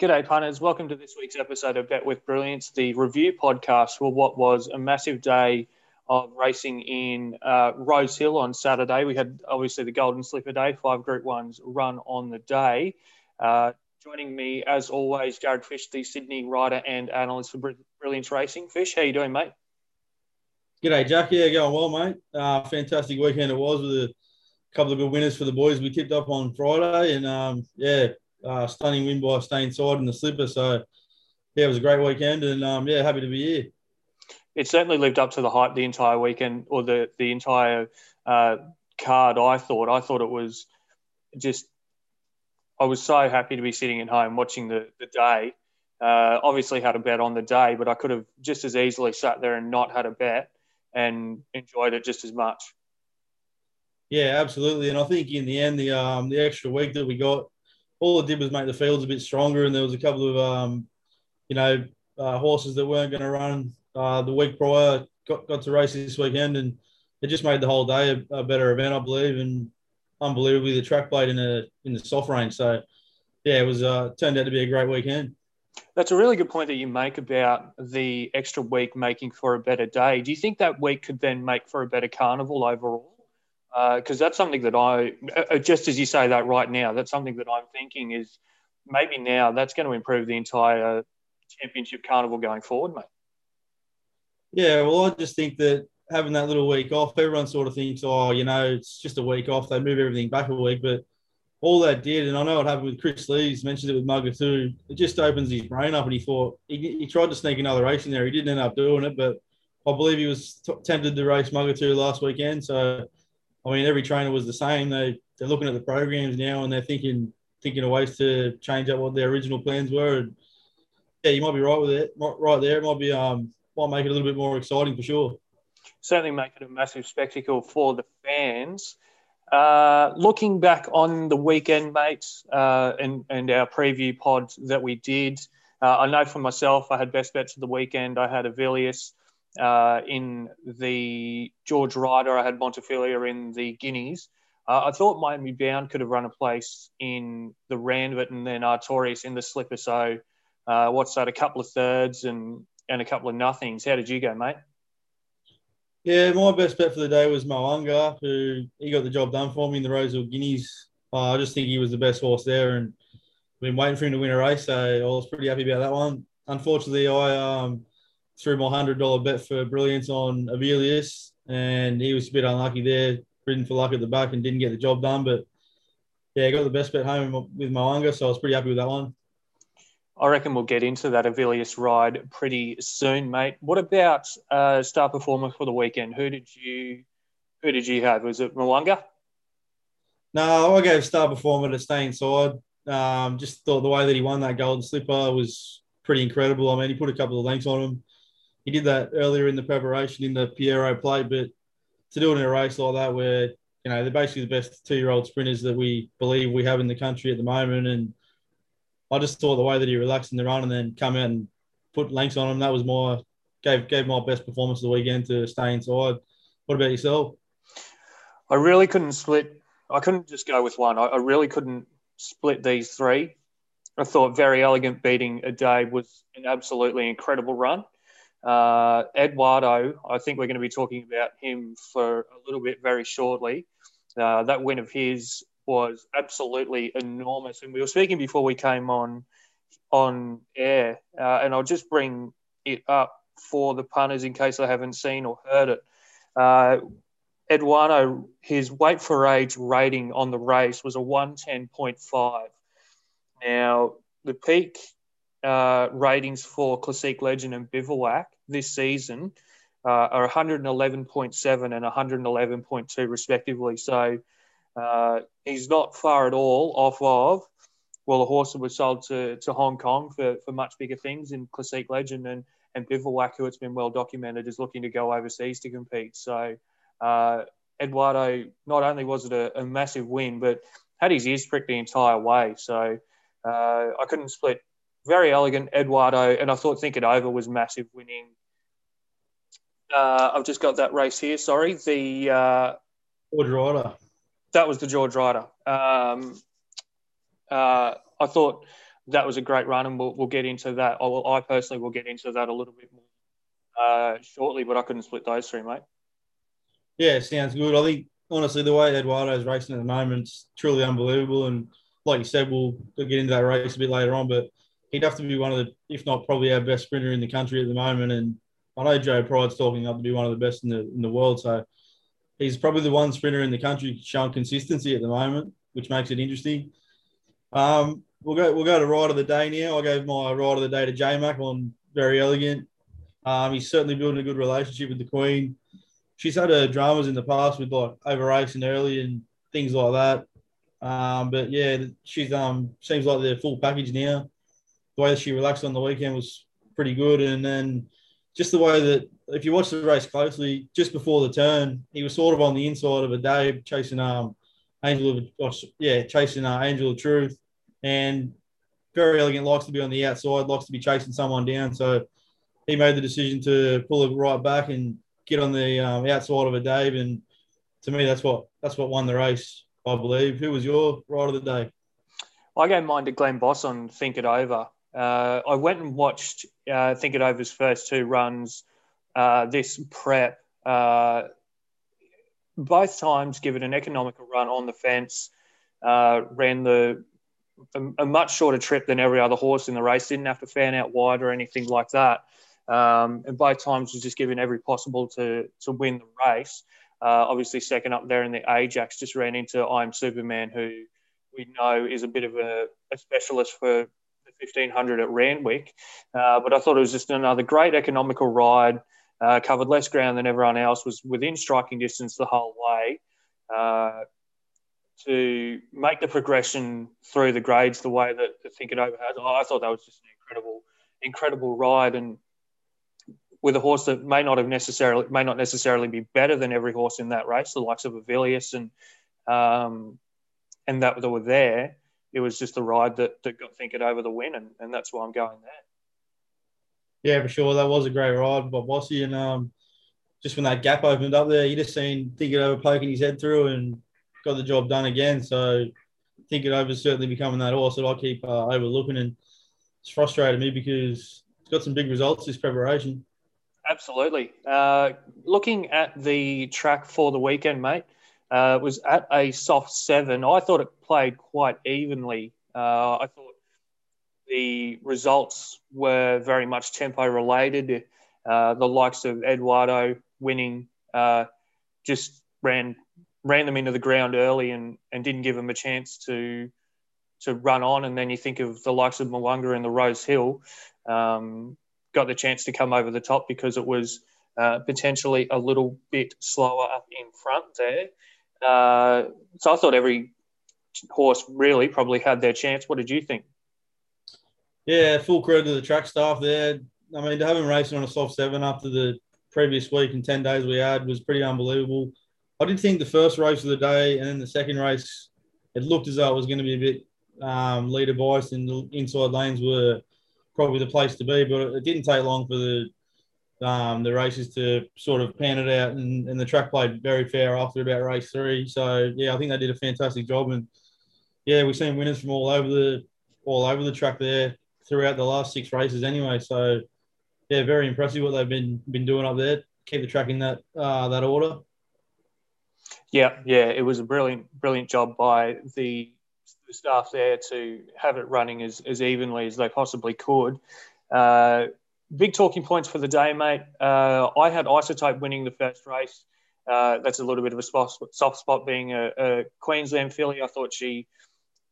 G'day, punters. Welcome to this week's episode of Bet with Brilliance, the review podcast for what was a massive day of racing in uh, Rosehill on Saturday. We had obviously the Golden Slipper Day, five Group Ones run on the day. Uh, joining me, as always, Jared Fish, the Sydney rider and analyst for Brilliance Racing. Fish, how you doing, mate? G'day, Jack. Yeah, going well, mate. Uh, fantastic weekend it was with a couple of good winners for the boys. We tipped up on Friday, and um, yeah, uh, stunning win by Stay Inside in the slipper. So, yeah, it was a great weekend, and um, yeah, happy to be here. It certainly lived up to the hype the entire weekend, or the the entire uh, card. I thought. I thought it was just. I was so happy to be sitting at home watching the the day. Uh, obviously, had a bet on the day, but I could have just as easily sat there and not had a bet and enjoyed it just as much. Yeah, absolutely. And I think in the end, the um, the extra week that we got all it did was make the fields a bit stronger, and there was a couple of um, you know uh, horses that weren't going to run uh, the week prior got, got to race this weekend, and it just made the whole day a, a better event, I believe, and unbelievably the track played in a in the soft range. So yeah, it was uh, turned out to be a great weekend. That's a really good point that you make about the extra week making for a better day. Do you think that week could then make for a better carnival overall? Because uh, that's something that I, uh, just as you say that right now, that's something that I'm thinking is maybe now that's going to improve the entire championship carnival going forward, mate. Yeah, well, I just think that having that little week off, everyone sort of thinks, oh, you know, it's just a week off. They move everything back a week, but all that did, and I know what happened with Chris Lees, mentioned it with Mugger too. It just opens his brain up, and he thought he, he tried to sneak another race in there. He didn't end up doing it, but I believe he was t- tempted to race Mugger two last weekend. So I mean, every trainer was the same. They they're looking at the programs now and they're thinking thinking of ways to change up what their original plans were. And yeah, you might be right with it. Right there, it might be um might make it a little bit more exciting for sure. Certainly, make it a massive spectacle for the fans. Uh, looking back on the weekend, mates, uh, and, and our preview pod that we did, uh, I know for myself, I had best bets of the weekend. I had Avilius uh, in the George Ryder. I had Montefilia in the Guineas. Uh, I thought Miami Bound could have run a place in the Randwick and then Artorias in the Slipper. So, uh, what's that? A couple of thirds and and a couple of nothings. How did you go, mate? Yeah, my best bet for the day was Mo'unga, who he got the job done for me in the Rosehill Guineas. Uh, I just think he was the best horse there, and been waiting for him to win a race, so I was pretty happy about that one. Unfortunately, I um, threw my hundred dollar bet for brilliance on Avilius, and he was a bit unlucky there, ridden for luck at the back and didn't get the job done. But yeah, I got the best bet home with Mo'unga, so I was pretty happy with that one. I reckon we'll get into that Avilius ride pretty soon, mate. What about uh, star performer for the weekend? Who did you who did you have? Was it Mo'unga? No, I gave star performer to stay inside. Um, just thought the way that he won that golden slipper was pretty incredible. I mean, he put a couple of lengths on him he did that earlier in the preparation in the Pierro plate, but to do it in a race like that, where you know they're basically the best two-year-old sprinters that we believe we have in the country at the moment, and I just thought the way that he relaxed in the run and then come out and put lengths on him, that was my gave gave my best performance of the weekend to stay inside. What about yourself? I really couldn't split. I couldn't just go with one. I, I really couldn't split these three. I thought very elegant beating a day was an absolutely incredible run. Uh, Eduardo, I think we're going to be talking about him for a little bit very shortly. Uh, that win of his was absolutely enormous, and we were speaking before we came on on air, uh, and I'll just bring it up for the punters in case they haven't seen or heard it. Uh, Eduardo, his weight for age rating on the race was a 110.5. Now, the peak uh, ratings for Classique Legend and Bivouac this season uh, are 111.7 and 111.2 respectively. So uh, he's not far at all off of well, the horse that was sold to, to Hong Kong for, for much bigger things in Classique Legend and, and Bivouac, who it's been well documented, is looking to go overseas to compete. So uh, Eduardo, not only was it a, a, massive win, but had his ears pricked the entire way. So uh, I couldn't split very elegant Eduardo, and I thought Think It Over was massive winning. Uh, I've just got that race here. Sorry, the uh, George Ryder. That was the George Ryder. Um, uh, I thought that was a great run, and we'll, we'll get into that. I, will, I personally will get into that a little bit more uh, shortly, but I couldn't split those three, mate. Yeah, sounds good. I think honestly, the way Eduardo's racing at the moment is truly unbelievable. And like you said, we'll get into that race a bit later on, but he'd have to be one of the, if not probably our best sprinter in the country at the moment. And I know Joe Pride's talking up to be one of the best in the in the world. So he's probably the one sprinter in the country showing consistency at the moment, which makes it interesting. Um, we'll go we'll go to ride of the day now. I gave my ride of the day to J Mac on very elegant. Um, he's certainly building a good relationship with the Queen. She's had her dramas in the past with like over racing early and things like that. Um, but yeah, she's um seems like they're full package now. The way that she relaxed on the weekend was pretty good, and then just the way that if you watch the race closely, just before the turn, he was sort of on the inside of Addeybb chasing um Angel of oh, yeah chasing uh, Angel of Truth, and very elegant likes to be on the outside, likes to be chasing someone down. So he made the decision to pull it right back and get on the um, outside of Addeybb. And to me, that's what that's what won the race, I believe. Who was your ride of the day? I gave mine to Glenn Boss on Think It Over. Uh, I went and watched uh, Think It Over's first two runs uh, this prep. Uh, both times given an economical run on the fence, uh, ran the a, a, much shorter trip than every other horse in the race. Didn't have to fan out wide or anything like that. Um, and both times was just given every possible to to win the race. Uh, obviously, second up there in the Ajax just ran into I'm Superman, who we know is a bit of a, a specialist for 1500 at Randwick. Uh, but I thought it was just another great economical ride. Uh, covered less ground than everyone else. Was within striking distance the whole way. Uh, to make the progression through the grades the way that the Think It Over has, I thought that was just an incredible, incredible ride. And with a horse that may not have necessarily may not necessarily be better than every horse in that race, the likes of Avilius and um, and that that were there. It was just the ride that, that got Think It Over the win, and, and that's why I'm going there. Yeah, for sure. That was a great ride by Bossy. And um, just when that gap opened up there, you just seen Think It Over poking his head through and got the job done again. So Think It Over is certainly becoming that horse that I keep uh, overlooking. And it's frustrated me because it's got some big results this preparation. Absolutely. Uh, looking at the track for the weekend, mate, uh, was at a soft seven. I thought it played quite evenly. Uh, I thought the results were very much tempo related. Uh, the likes of Eduardo winning uh, just ran ran them into the ground early and, and didn't give them a chance to to run on. And then you think of the likes of Mo'unga and the Rosehill. Um, got the chance to come over the top because it was uh, potentially a little bit slower up in front there. Uh, so I thought every horse really probably had their chance. What did you think? Yeah, full credit to the track staff there. I mean, to have him racing on a soft seven after the previous week and 10 days we had was pretty unbelievable. I did think the first race of the day and then the second race, it looked as though it was going to be a bit um, leader biased and the inside lanes were probably the place to be. But it didn't take long for the um, the races to sort of pan it out, and, and the track played very fair after about race three. So yeah, I think they did a fantastic job, and yeah, we've seen winners from all over the all over the track there throughout the last six races anyway. So yeah, very impressive what they've been been doing up there. Keep the track in that uh, that order. Yeah, yeah, it was a brilliant brilliant job by the staff there to have it running as, as evenly as they possibly could. Uh, big talking points for the day, mate. Uh, I had Isotope winning the first race. Uh, that's a little bit of a spot, soft spot being a, a, Queensland filly. I thought she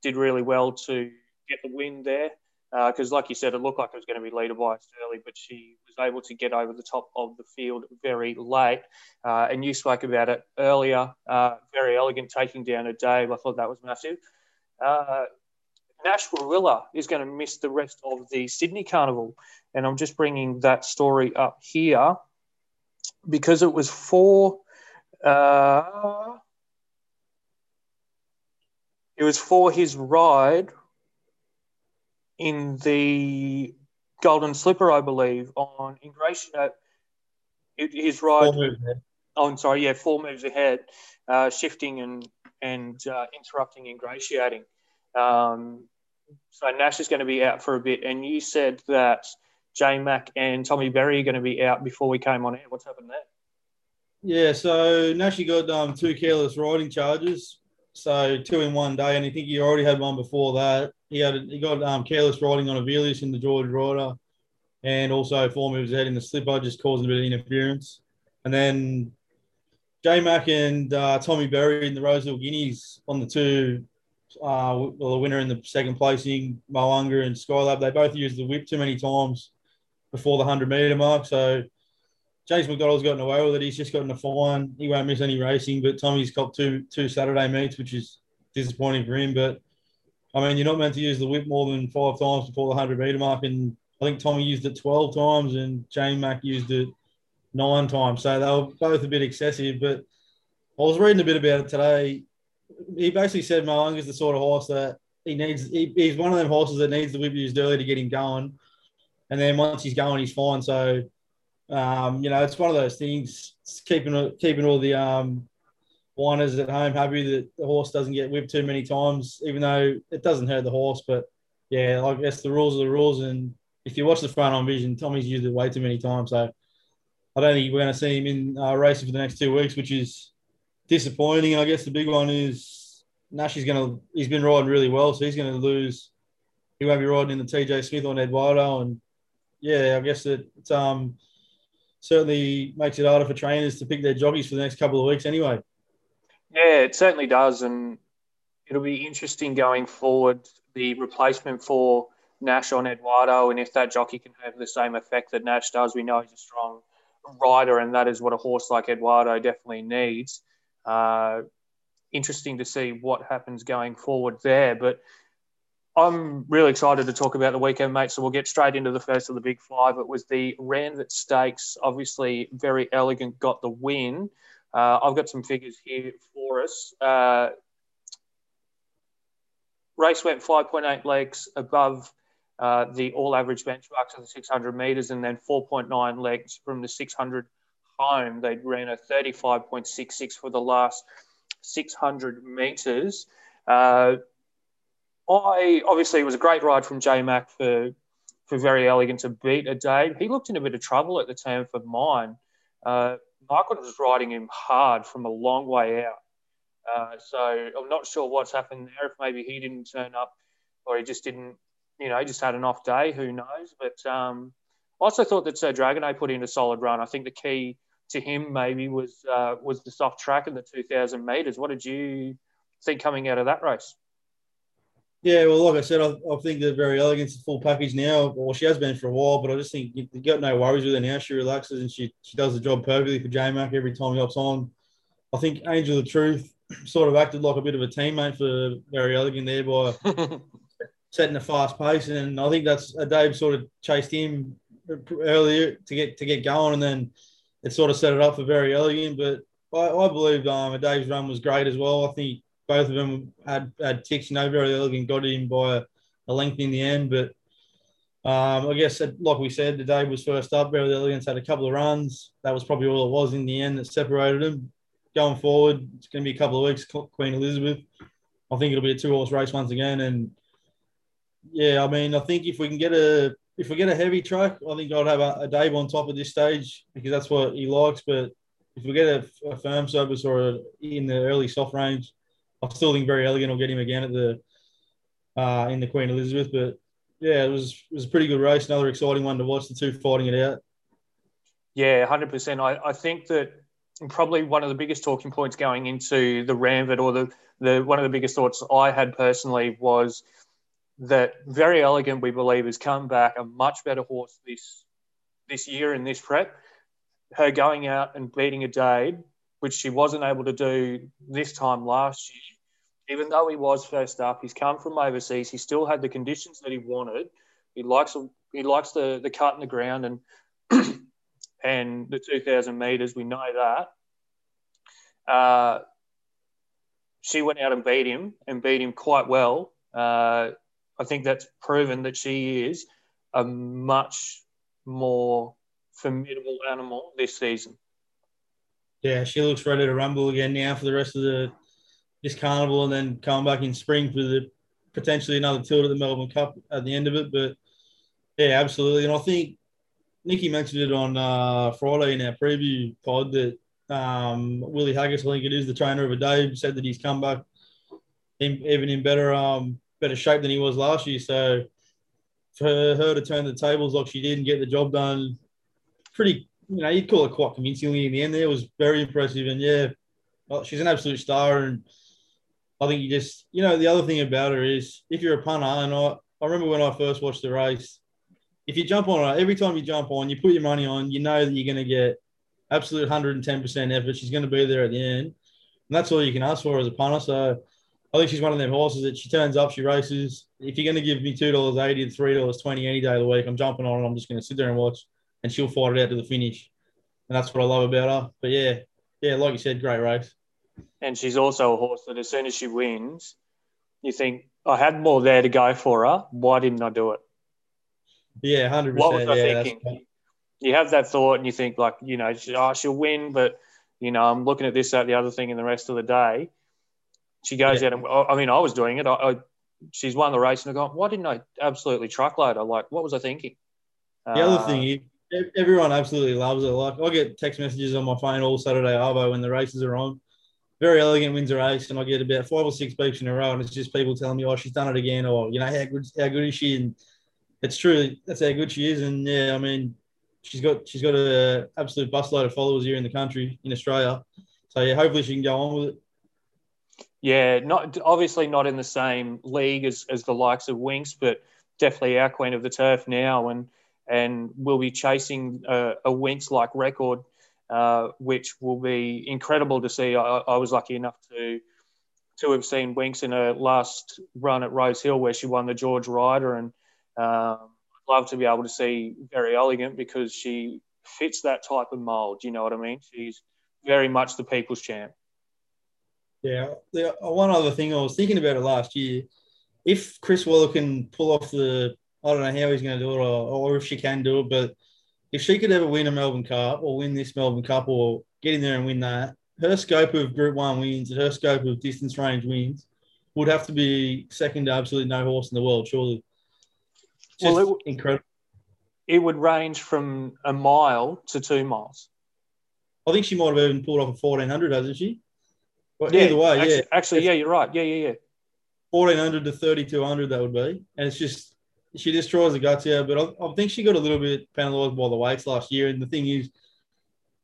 did really well to get the win there because, uh, like you said, it looked like it was going to be leader biased early, but she was able to get over the top of the field very late. Uh, and you spoke about it earlier. Uh, very elegant taking down Addeybb. I thought that was massive. Nash Rawiller is going to miss the rest of the Sydney Carnival. And I'm just bringing that story up here because it was for. Uh, it was for his ride in the Golden Slipper, I believe, on Ingratiate. Uh, his ride. Oh, I'm sorry. Yeah, four moves ahead, uh, shifting and and uh, interrupting ingratiating. Um, so Nash is going to be out for a bit, and you said that J Mac and Tommy Berry are going to be out before we came on air. What's happened there? Yeah, so Nash got um, two careless riding charges, so two in one day, and I think he already had one before that. He had he got um, careless riding on Avilius in the George Ryder, and also four moves ahead in the slipper, just causing a bit of interference. And then J Mac and uh, Tommy Berry in the Rosehill Guineas on the two, uh, well, the winner in the second placing, Mo'unga and Skylab, they both used the whip too many times before the 100 metre mark. So James McDonald's gotten away with it. He's just gotten a fine. He won't miss any racing, but Tommy's got two two Saturday meets, which is disappointing for him. But I mean, you're not meant to use the whip more than five times before the 100 metre mark. And I think Tommy used it 12 times and J Mac used it nine times. So they were both a bit excessive. But I was reading a bit about it today. He basically said Mo'unga's the sort of horse that he needs. He, he's one of them horses that needs the whip used early to get him going. And then once he's going, he's fine. So, um, you know, it's one of those things, keeping keeping all the um, whiners at home happy that the horse doesn't get whipped too many times, even though it doesn't hurt the horse. But yeah, I guess the rules are the rules. And if you watch the front on vision, Tommy's used it way too many times. So I don't think we're going to see him in uh, racing for the next two weeks, which is disappointing. I guess the big one is Nash is going to, he's been riding really well. So he's going to lose. He won't be riding in the TJ Smith on Eduardo. And yeah, I guess it um, certainly makes it harder for trainers to pick their jockeys for the next couple of weeks anyway. Yeah, it certainly does. And it'll be interesting going forward the replacement for Nash on Eduardo. And if that jockey can have the same effect that Nash does, we know he's a strong rider, and that is what a horse like Eduardo definitely needs. Uh, interesting to see what happens going forward there. But I'm really excited to talk about the weekend, mate. So we'll get straight into the first of the big five. It was the Randwick Stakes. Obviously, very elegant, got the win. Uh, I've got some figures here for us. Uh, race went 5.8 legs above uh, the all average benchmarks of the 600 metres and then 4.9 legs from the 600 They ran a 35.66 for the last 600 metres. Uh, I obviously it was a great ride from J Mac for for very elegant to beat a day. He looked in a bit of trouble at the time for mine. Uh, Michael was riding him hard from a long way out. Uh, so I'm not sure what's happened there. If maybe he didn't turn up, or he just didn't, you know, just had an off day. Who knows? But um, I also thought that Sir Dragonet put in a solid run. I think the key to him maybe was uh, was the soft track in the 2,000 meters. What did you think coming out of that race? Yeah, well, like I said, I, I think they're very elegant, full package now. Well, she has been for a while, but I just think you, got no worries with her now. She relaxes and she, she does the job perfectly for J Mac every time he hops on. I think Angel of Truth sort of acted like a bit of a teammate for Very Elegant there by setting a fast pace, and I think that's uh, Dave sort of chased him earlier to get to get going, and then it sort of set it up for Very Elegant. But I, I believe um, Dave's run was great as well. I think both of them had, had ticks. You know, very elegant got in by a, a length in the end. But um, I guess, like we said, the day was first up. Very Elegance had a couple of runs. That was probably all it was in the end that separated them. Going forward, it's going to be a couple of weeks. Queen Elizabeth. I think it'll be a two horse race once again. And yeah, I mean, I think if we can get a if we get a heavy truck, I think I'd have a, Addeybb on top at this stage because that's what he likes. But if we get a, a firm service or a, in the early soft range, I still think very elegant will get him again at the uh, in the Queen Elizabeth. But yeah, it was it was a pretty good race. Another exciting one to watch. The two fighting it out. Yeah, hundred percent. I, I think that probably one of the biggest talking points going into the Randwick, or the the one of the biggest thoughts I had personally was that very elegant. We believe has come back a much better horse this this year in this prep. Her going out and beating Addeybb which she wasn't able to do this time last year. Even though he was first up, he's come from overseas. He still had the conditions that he wanted. He likes he likes the the cut in the ground and and the two thousand meters. We know that. Uh, she went out and beat him and beat him quite well. Uh, I think that's proven that she is a much more formidable animal this season. Yeah, she looks ready to rumble again now for the rest of the this carnival, and then come back in spring for the potentially another tilt at the Melbourne Cup at the end of it. But yeah, absolutely. And I think Nikki mentioned it on uh, Friday in our preview pod that um, Willie Haggas, I think it is, the trainer of a day, said that he's come back in, even in better um, better shape than he was last year. So for her to turn the tables like she did and get the job done, pretty, you know, you'd call it quite convincingly in the end. There was very impressive, and yeah, she's an absolute star. And I think you just, you know, the other thing about her is if you're a punter, and I, I remember when I first watched the race, if you jump on her, every time you jump on, you put your money on, you know that you're going to get absolute 110% effort. She's going to be there at the end. And that's all you can ask for as a punter. So I think she's one of them horses that she turns up, she races. If you're going to give me $2.80 and $3.20 any day of the week, I'm jumping on and I'm just going to sit there and watch, and she'll fight it out to the finish. And that's what I love about her. But yeah, yeah, like you said, great race. And she's also a horse that as soon as she wins, you think, I had more there to go for her. Why didn't I do it? Yeah, 100%. What was I yeah, thinking? you have that thought and you think like you know oh, she'll win but you know i'm looking at this that the other thing in the rest of the day she goes yeah. out and i mean i was doing it. I, I, she's won the race and i go why didn't i absolutely truckload her? Like what was i thinking? The uh, other thing everyone absolutely loves it. Like i get text messages on my phone all saturday arvo when the races are on. Very elegant wins a race and i get about five or six beeps in a row and it's just people telling me oh she's done it again or you know how good how good is she? And it's true that's how good she is. And yeah i mean she's got she's got an absolute busload of followers here in the country in Australia. So yeah, hopefully she can go on with it. Yeah, not obviously not in the same league as, as the likes of Winx, but definitely our queen of the turf now, and and we'll be chasing a, a Winx like record, uh, which will be incredible to see. I, I, was lucky enough to to have seen Winx in her last run at Rosehill, where she won the George Ryder, and um, love to be able to see very Elegant because she fits that type of mold. You know what I mean? She's very much the people's champ. Yeah. The, uh, one other thing I was thinking about it last year. If Chris Waller can pull off the, I don't know how he's going to do it, or, or if she can do it, but if she could ever win a Melbourne Cup or win this Melbourne Cup or get in there and win that, her scope of Group One wins and her scope of distance range wins would have to be second to absolutely no horse in the world, surely well, it, incredible. It would range from a mile to two miles. I think she might have even pulled off a fourteen hundred, hasn't she? Well, yeah, either way, actually, yeah. Actually, yeah, you're right. Yeah, yeah, yeah. Fourteen hundred to thirty two hundred, that would be, and it's just she destroys the guts here. But I, I think she got a little bit penalised by the weights last year, and the thing is,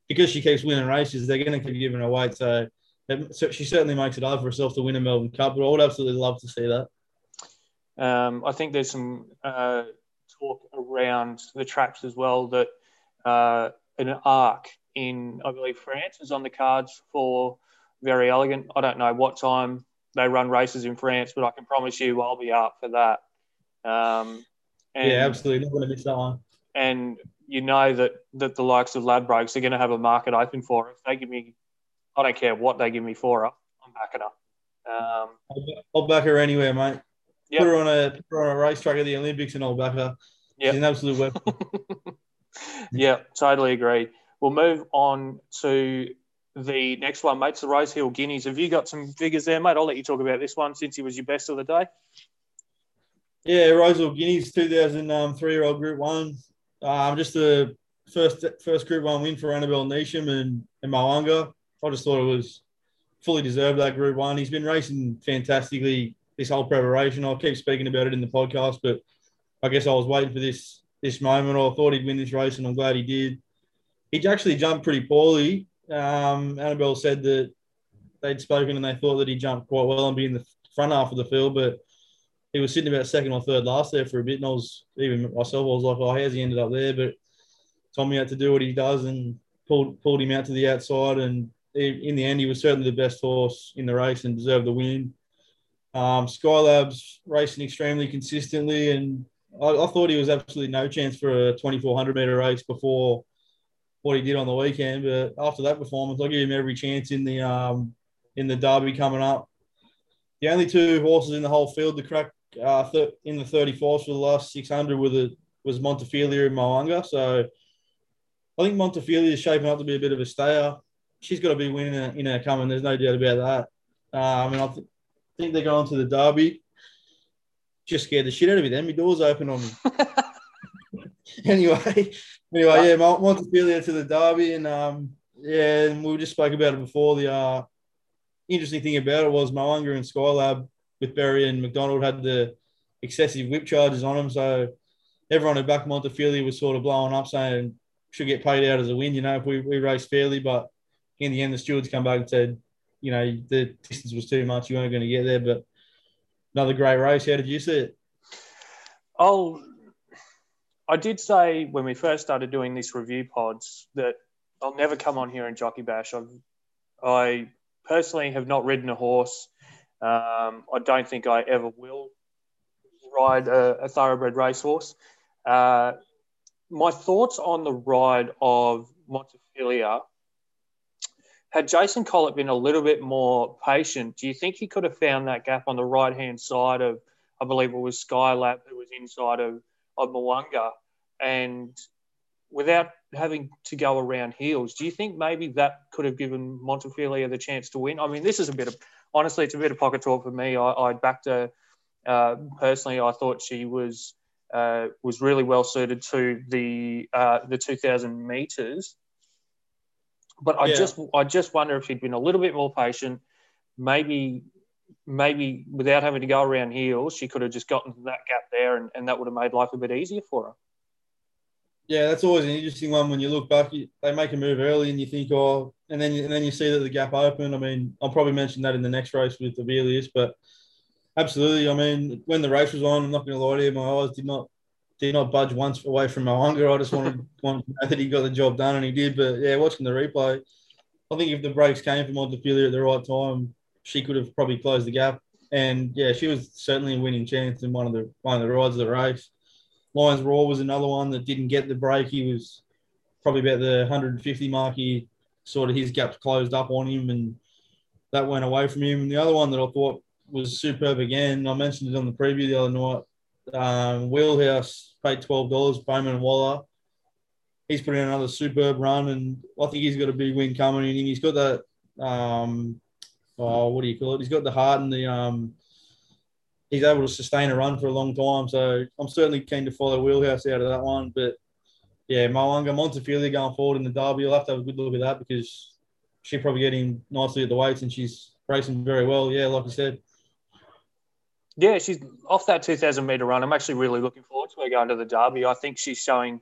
because she keeps winning races, they're going to keep giving her weight. So, so she certainly makes it hard for herself to win a Melbourne Cup. But I would absolutely love to see that. Um, I think there's some uh, talk around the traps as well that uh, an arc in, I believe, France is on the cards for Very Elegant. I don't know what time they run races in France, but I can promise you I'll be up for that. Um, and, yeah, absolutely. Not going to miss that one. And you know that that the likes of Ladbrokes are going to have a market open for it. If they give me, I don't care what they give me for her, I'm backing her. Um, I'll back her anywhere, mate. Yep. Put her on a put her on a racetrack at the Olympics and I'll back her. Yep. She's an absolute weapon. yeah, totally agree. We'll move on to the next one, mates, The Rosehill Guineas. Have you got some figures there, mate? I'll let you talk about this one since he was your best of the day. Yeah, Rosehill Guineas, 2003 year old Group One. Um, just the first first Group One win for Annabel Neasham and, and. I just thought it was fully deserved that Group One. He's been racing fantastically this whole preparation. I'll keep speaking about it in the podcast, but I guess I was waiting for this this moment. I thought he'd win this race, and I'm glad he did. He actually jumped pretty poorly. Um, Annabel said that they'd spoken and they thought that he jumped quite well and be in the front half of the field, but he was sitting about second or third last there for a bit. And I was even myself, I was like, oh, how's he ended up there? But Tommy had to do what he does and pulled pulled him out to the outside. And in the end, he was certainly the best horse in the race and deserved the win. Um, Skylab's racing extremely consistently, and I, I, thought he was absolutely no chance for a 2400 meter race before what he did on the weekend. But after that performance, I give him every chance in the um, in the derby coming up. The only two horses in the whole field to crack uh, th- in the 34s for the last 600 with it was Montefilia and Mo'unga. So I think Montefilia is shaping up to be a bit of a stayer. She's got to be winning in her coming. There's no doubt about that. Uh, I mean, I, th- think they're going to the Derby. just scared the shit out of me. Then my doors open on me. anyway, anyway, yeah, Montefilia to the derby, and um, yeah, and we just spoke about it before. The uh, interesting thing about it was Mo'unga and Skylab with Berry and McDonald had the excessive whip charges on them, so everyone who backed Montefilia was sort of blowing up, saying should get paid out as a win. You know, if we, we race fairly, but in the end, the stewards come back and said, you know, the distance was too much. You weren't going to get there, but another great race. How did you see it? Oh, I did say when we first started doing these review pods that I'll never come on here and jockey bash. I've, I personally have not ridden a horse. Um, I don't think I ever will ride a, a thoroughbred racehorse. Uh, my thoughts on the ride of Montefilia. Had Jason Collett been a little bit more patient, do you think he could have found that gap on the right hand side of, I believe it was Skylab who was inside of of Mo'unga, and without having to go around heels, do you think maybe that could have given Montefilia the chance to win? I mean, this is a bit of honestly, it's a bit of pocket talk for me. I, I backed her uh, personally. I thought she was uh, was really well suited to the uh, the 2,000 meters. But I yeah. just I just wonder if she'd been a little bit more patient, maybe maybe without having to go around heels, she could have just gotten that gap there, and, and that would have made life a bit easier for her. Yeah, that's always an interesting one when you look back. They make a move early, and you think, oh, and then and then you see that the gap open. I mean, I'll probably mention that in the next race with Avilius, but absolutely. I mean, when the race was on, I'm not going to lie to you, my eyes did not did not budge once away from Mo'unga. I just wanted, wanted to know that he got the job done, and he did. But yeah, watching the replay, I think if the breaks came from Montefilia at the right time, she could have probably closed the gap. And yeah, she was certainly a winning chance in one of the one of the rides of the race. Lions Roar was another one that didn't get the break. He was probably about the 150 mark. He sort of his gaps closed up on him, and that went away from him. And the other one that I thought was superb again, I mentioned it on the preview the other night. Um, Wheelhouse paid twelve dollars. Bowman Waller. He's put in another superb run, and I think he's got a big win coming in. He's got that um, oh, what do you call it? He's got the heart and the um, he's able to sustain a run for a long time. So I'm certainly keen to follow Wheelhouse out of that one. But yeah, Mo'unga, Montefilia going forward in the derby, you'll have to have a good look at that because she'll probably get in nicely at the weights and she's racing very well. Yeah, like you said. Yeah, she's off that 2,000 meter run. I'm actually really looking forward to her going to the Derby. I think she's showing,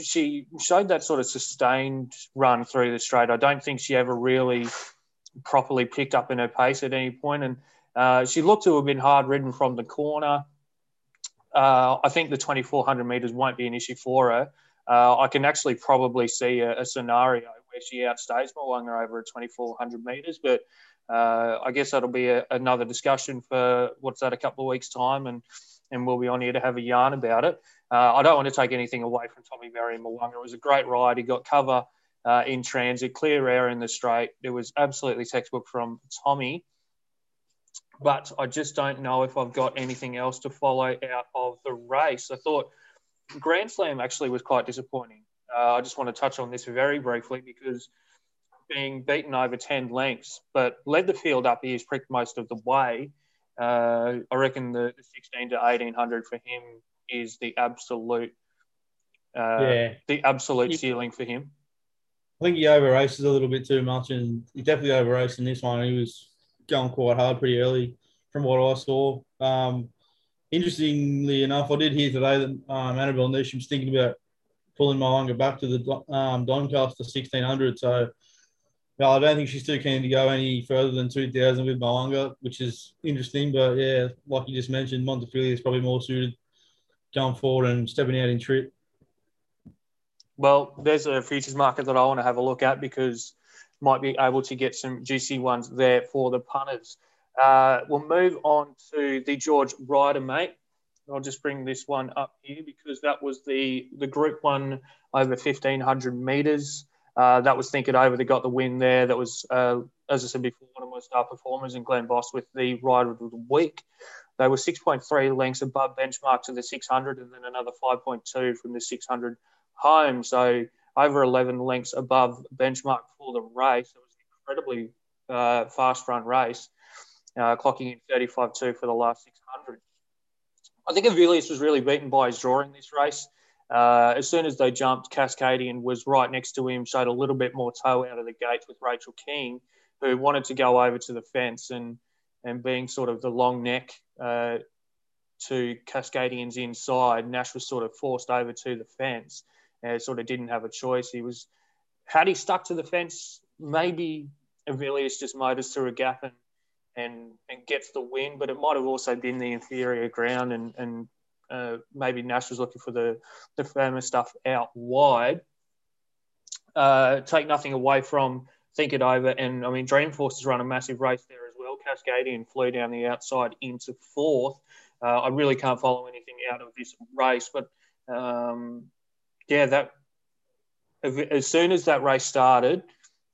she showed that sort of sustained run through the straight. I don't think she ever really properly picked up in her pace at any point. And uh, she looked to have been hard ridden from the corner. Uh, I think the 2400 metres won't be an issue for her. Uh, I can actually probably see a, a, scenario where she outstays Mo'unga over at 2400 metres, but uh, I guess that'll be a, another discussion for what's that, a couple of weeks' time, and and we'll be on here to have a yarn about it. Uh, I don't want to take anything away from Tommy Berry and. It was a great ride. He got cover uh, in transit, clear air in the straight. It was absolutely textbook from Tommy. But I just don't know if I've got anything else to follow out of the race. I thought Grand Slam actually was quite disappointing. Uh, I just want to touch on this very briefly because being beaten over 10 lengths, but led the field up ears pricked most of the way. Uh, I reckon the, the 16 to 1800 for him is the absolute, uh, yeah. the absolute ceiling for him. I think he over races a little bit too much, and he definitely over raced in this one. He was going quite hard pretty early, from what I saw. Um, interestingly enough, I did hear today that um, Annabel Neasham's thinking about pulling Mo'unga back to the um, Doncaster 1600. So well, I don't think she's too keen to go any further than 2000 with Mo'unga, which is interesting. But yeah, like you just mentioned, Montefilia is probably more suited going forward and stepping out in trip. Well, there's a futures market that I want to have a look at because might be able to get some juicy ones there for the punters. Uh, we'll move on to the George Ryder, mate. I'll just bring this one up here because that was the the Group One over 1500 meters. Uh, that was Think It Over that got the win there. That was, uh, as I said before, one of my star performers in Glenn Boss with the Rider of the Week. They were 6.3 lengths above benchmark to the 600 and then another 5.2 from the 600 home. So over 11 lengths above benchmark for the race. It was an incredibly uh, fast run race, uh, clocking in 35.2 for the last 600. I think Avilius was really beaten by his drawing this race. Uh, as soon as they jumped, Cascadian was right next to him, showed a little bit more toe out of the gates with Rachel King, who wanted to go over to the fence and and being sort of the long neck uh, to Cascadian's inside, Nash was sort of forced over to the fence. And sort of didn't have a choice. He was had he stuck to the fence, maybe Avilius just motors through a gap and and and gets the win, but it might have also been the inferior ground and and uh, maybe Nash was looking for the the firmer stuff out wide. Uh, take nothing away from think it over, and I mean Dreamforce has run a massive race there as well. Cascadian flew down the outside into fourth. Uh, I really can't follow anything out of this race, but um, yeah, that as soon as that race started,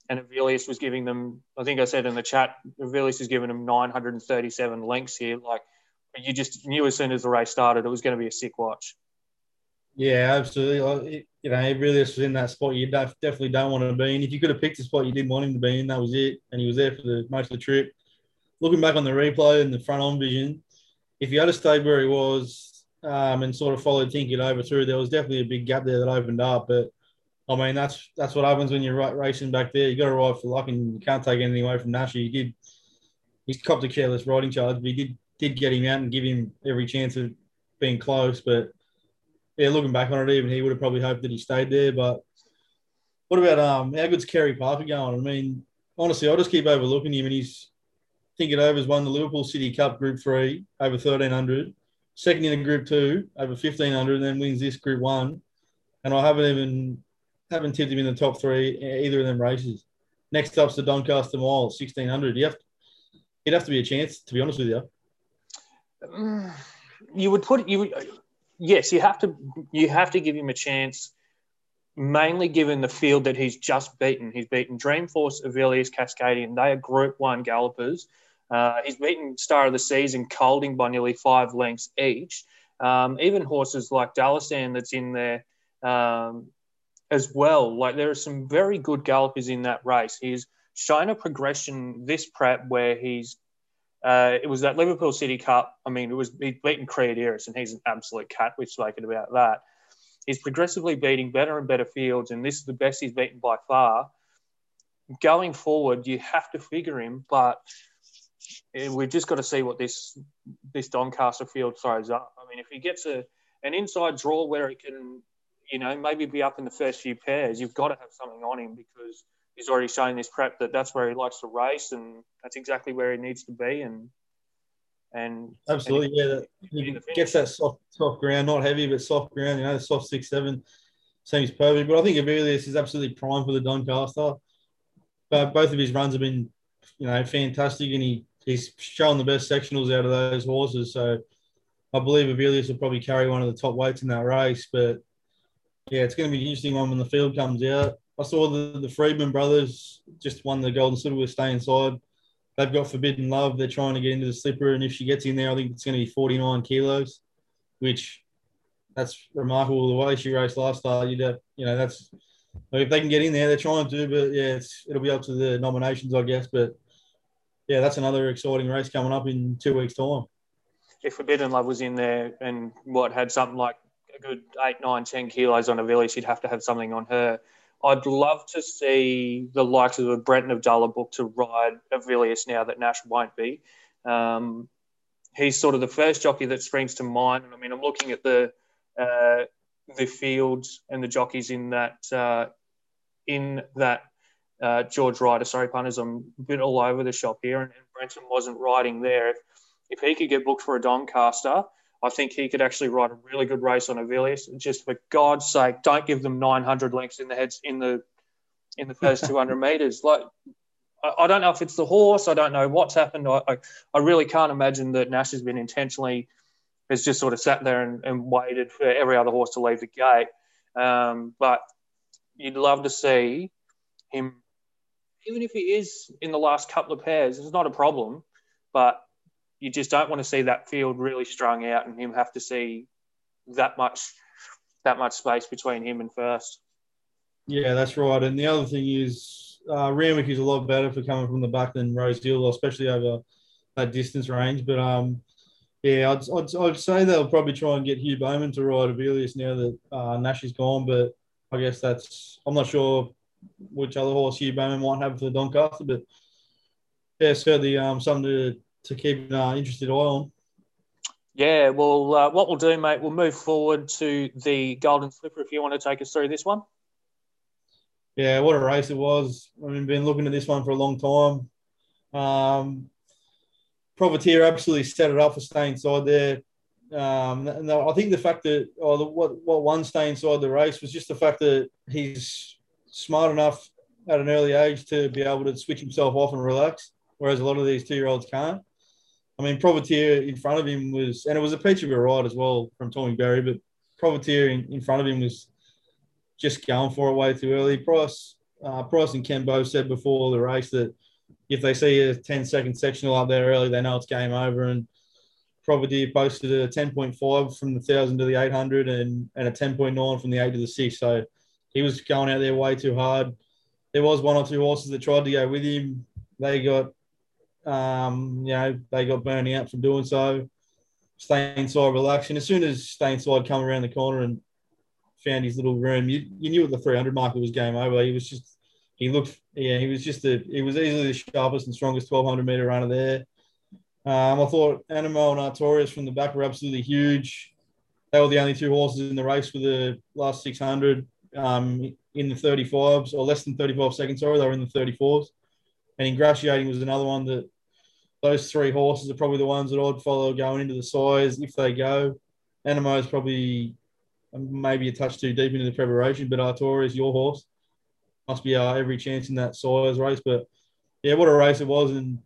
and Avilius was giving them, I think I said in the chat, Avilius is giving them 937 lengths here. Like you just knew as soon as the race started, it was going to be a sick watch. Yeah, absolutely. You know, Avilius was in that spot you definitely don't want to be in. If you could have picked a spot you didn't want him to be in, that was it. And he was there for the most of the trip. Looking back on the replay and the front on vision, if he had stayed where he was um, and sort of followed Think It Over through, there was definitely a big gap there that opened up. But I mean, that's that's what happens when you're racing back there. You got to ride for luck, and you can't take anything away from Nash. He did. He's copped a careless riding charge, but he did did get him out and give him every chance of being close. But yeah, looking back on it, even he would have probably hoped that he stayed there. But what about um how good's Kerry Parker going? I mean, honestly, I just keep overlooking him, and he's Think It Over has won the Liverpool City Cup Group Three over thirteen hundred, second in the Group Two over fifteen hundred, and then wins this Group One. And I haven't even haven't tipped him in the top three either of them races. Next up's the Doncaster Mile, sixteen hundred. You have to, it'd have to be a chance, to be honest with you. Mm, you would put you. Yes, you have to. You have to give him a chance. Mainly given the field that he's just beaten. He's beaten Dreamforce, Avilius, Cascadian. They are Group One gallopers. Uh, he's beaten Star of the Seas and Kolding by nearly five lengths each. Um, even horses like Dalasan that's in there. Um, as well. Like there are some very good gallopers in that race. He's shown a progression this prep where he's uh, it was that Liverpool City Cup. I mean, it was he's beaten Creaderis, and he's an absolute cat. We've spoken about that. He's progressively beating better and better fields, and this is the best he's beaten by far. Going forward, you have to figure him, but we've just got to see what this this Doncaster field throws up. I mean, if he gets a an inside draw where he can you know, maybe be up in the first few pairs, you've got to have something on him because he's already shown this prep that that's where he likes to race and that's exactly where he needs to be. And and absolutely, and yeah, he gets that soft, soft ground, not heavy but soft ground. You know, the soft six seven seems perfect. But I think Avilius is absolutely prime for the Doncaster. But both of his runs have been, you know, fantastic, and he he's shown the best sectionals out of those horses. So I believe Avilius will probably carry one of the top weights in that race. But yeah, it's going to be an interesting one when the field comes out. I saw the, the Freedman brothers just won the Golden with Stay Inside. They've got Forbidden Love. They're trying to get into the slipper, and if she gets in there, I think it's going to be 49 kilos, which that's remarkable. The way she raced last start, you'd have, you know, that's if they can get in there, they're trying to. But yeah, it'll be up to the nominations, I guess. But yeah, that's another exciting race coming up in two weeks' time. If Forbidden Love was in there and what had something like a good eight, nine, ten kilos on a Avilius, you'd have to have something on her. I'd love to see the likes of a Brenton Avdulla book to ride Avilius now that Nash won't be. Um, he's sort of the first jockey that springs to mind. I mean, I'm looking at the uh, the fields and the jockeys in that uh, in that uh, George Ryder. Sorry, punters, I'm a bit all over the shop here, and, and Brenton wasn't riding there. If, if he could get booked for a Doncaster, I think he could actually ride a really good race on Avilius. Just for God's sake, don't give them 900 lengths in the heads in the in the first 200 meters. Like, I, I, don't know if it's the horse. I don't know what's happened. I, I, I, really can't imagine that Nash has been intentionally has just sort of sat there and, and waited for every other horse to leave the gate. Um, but you'd love to see him, even if he is in the last couple of pairs. It's not a problem, but you just don't want to see that field really strung out and him have to see that much that much space between him and first. Yeah, that's right. And the other thing is, uh, is a lot better for coming from the back than Rose Rosehill, especially over that distance range. But um, yeah, I'd, I'd, I'd say they'll probably try and get Hugh Bowman to ride Avilius now that uh, Nash is gone, but I guess that's I'm not sure which other horse Hugh Bowman might have for the Doncaster, but yeah, certainly um, something to, to keep an uh, interested eye on. Yeah, well, uh, what we'll do, mate, we'll move forward to the Golden Slipper if you want to take us through this one. Yeah, what a race it was. I mean, been looking at this one for a long time. Um, Privateer absolutely set it up for staying inside there. Um, and I think the fact that oh, the, what what won stay inside the race was just the fact that he's smart enough at an early age to be able to switch himself off and relax, whereas a lot of these two year olds can't. I mean, Privateer in front of him was, and it was a peach of a ride as well from Tommy Berry, but Privateer in, in front of him was just going for it way too early. Price, uh, Price and Ken said before the race that if they see a 10 second sectional up there early, they know it's game over. And Privateer posted a 10.5 from the 1000 to the 800 and, and a 10.9 from the 8 to the 6. So he was going out there way too hard. There was one or two horses that tried to go with him. They got um, you know, they got burning out from doing so. Stay Inside, relax. And as soon as Stay Inside come around the corner and found his little room, you, you knew at the 300 marker was game over. He was just, he looked, yeah, he was just a, he was easily the sharpest and strongest 1200 meter runner there. Um, I thought Anamoe and Artorias from the back were absolutely huge. They were the only two horses in the race for the last 600 um, in the 35s or less than 35 seconds. Sorry, they were in the 34s. And Ingratiating was another one that those three horses are probably the ones that I'd follow going into the Sires if they go. Anamoe is probably maybe a touch too deep into the preparation, but Artora is your horse. Must be uh, every chance in that Sires race. But yeah, what a race it was. And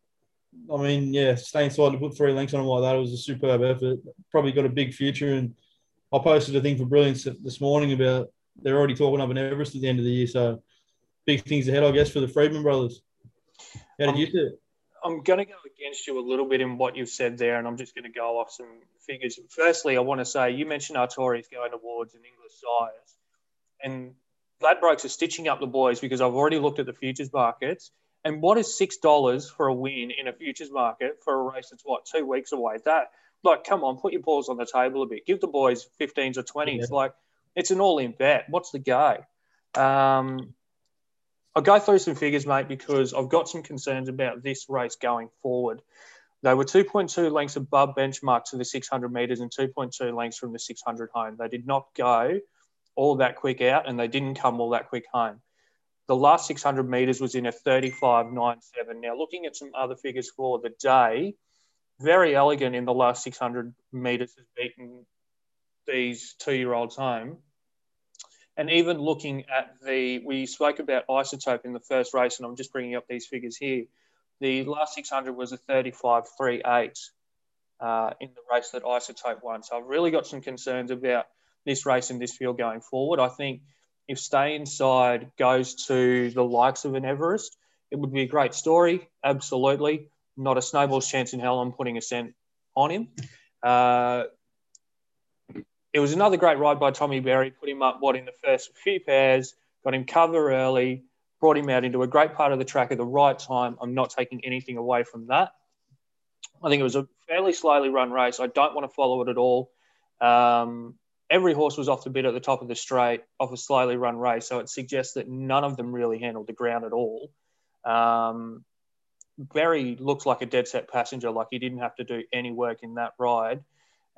I mean, yeah, Stay Inside to put three lengths on him like that was a superb effort. Probably got a big future. And I posted a thing for Brilliance this morning about they're already talking up in Everest at the end of the year. So big things ahead, I guess, for the Freedman brothers. How did um, you see it? I'm going to go against you a little bit in what you've said there, and I'm just going to go off some figures. Firstly, I want to say you mentioned Artorias going towards an Inglis sires, and Ladbrokes are stitching up the boys because I've already looked at the futures markets. And what is six dollars for a win in a futures market for a race that's what two weeks away? That like, come on, put your balls on the table a bit. Give the boys 15s or 20s. Yeah. Like, it's an all-in bet. What's the go? Um, I'll go through some figures, mate, because I've got some concerns about this race going forward. They were 2.2 lengths above benchmark to the 600 metres and 2.2 lengths from the 600 home. They did not go all that quick out and they didn't come all that quick home. The last 600 metres was in a 35.97. Now, looking at some other figures for the day, Very Elegant in the last 600 metres has beaten these two year olds home and even looking at the, we spoke about isotope in the first race, and I'm just bringing up these figures here. The last 600 was a 35.38 uh, in the race that isotope won. So I've really got some concerns about this race in this field going forward. I think if Stay Inside goes to the likes of an Everest, it would be a great story. Absolutely. Not a snowball's chance in hell I'm putting a cent on him. Uh, it was another great ride by Tommy Berry. Put him up what in the first few pairs, got him cover early, brought him out into a great part of the track at the right time. I'm not taking anything away from that. I think it was a fairly slowly run race. I don't want to follow it at all. Um, every horse was off the bit at the top of the straight, off a slowly run race. So it suggests that none of them really handled the ground at all. Um, Berry looks like a dead set passenger, like he didn't have to do any work in that ride.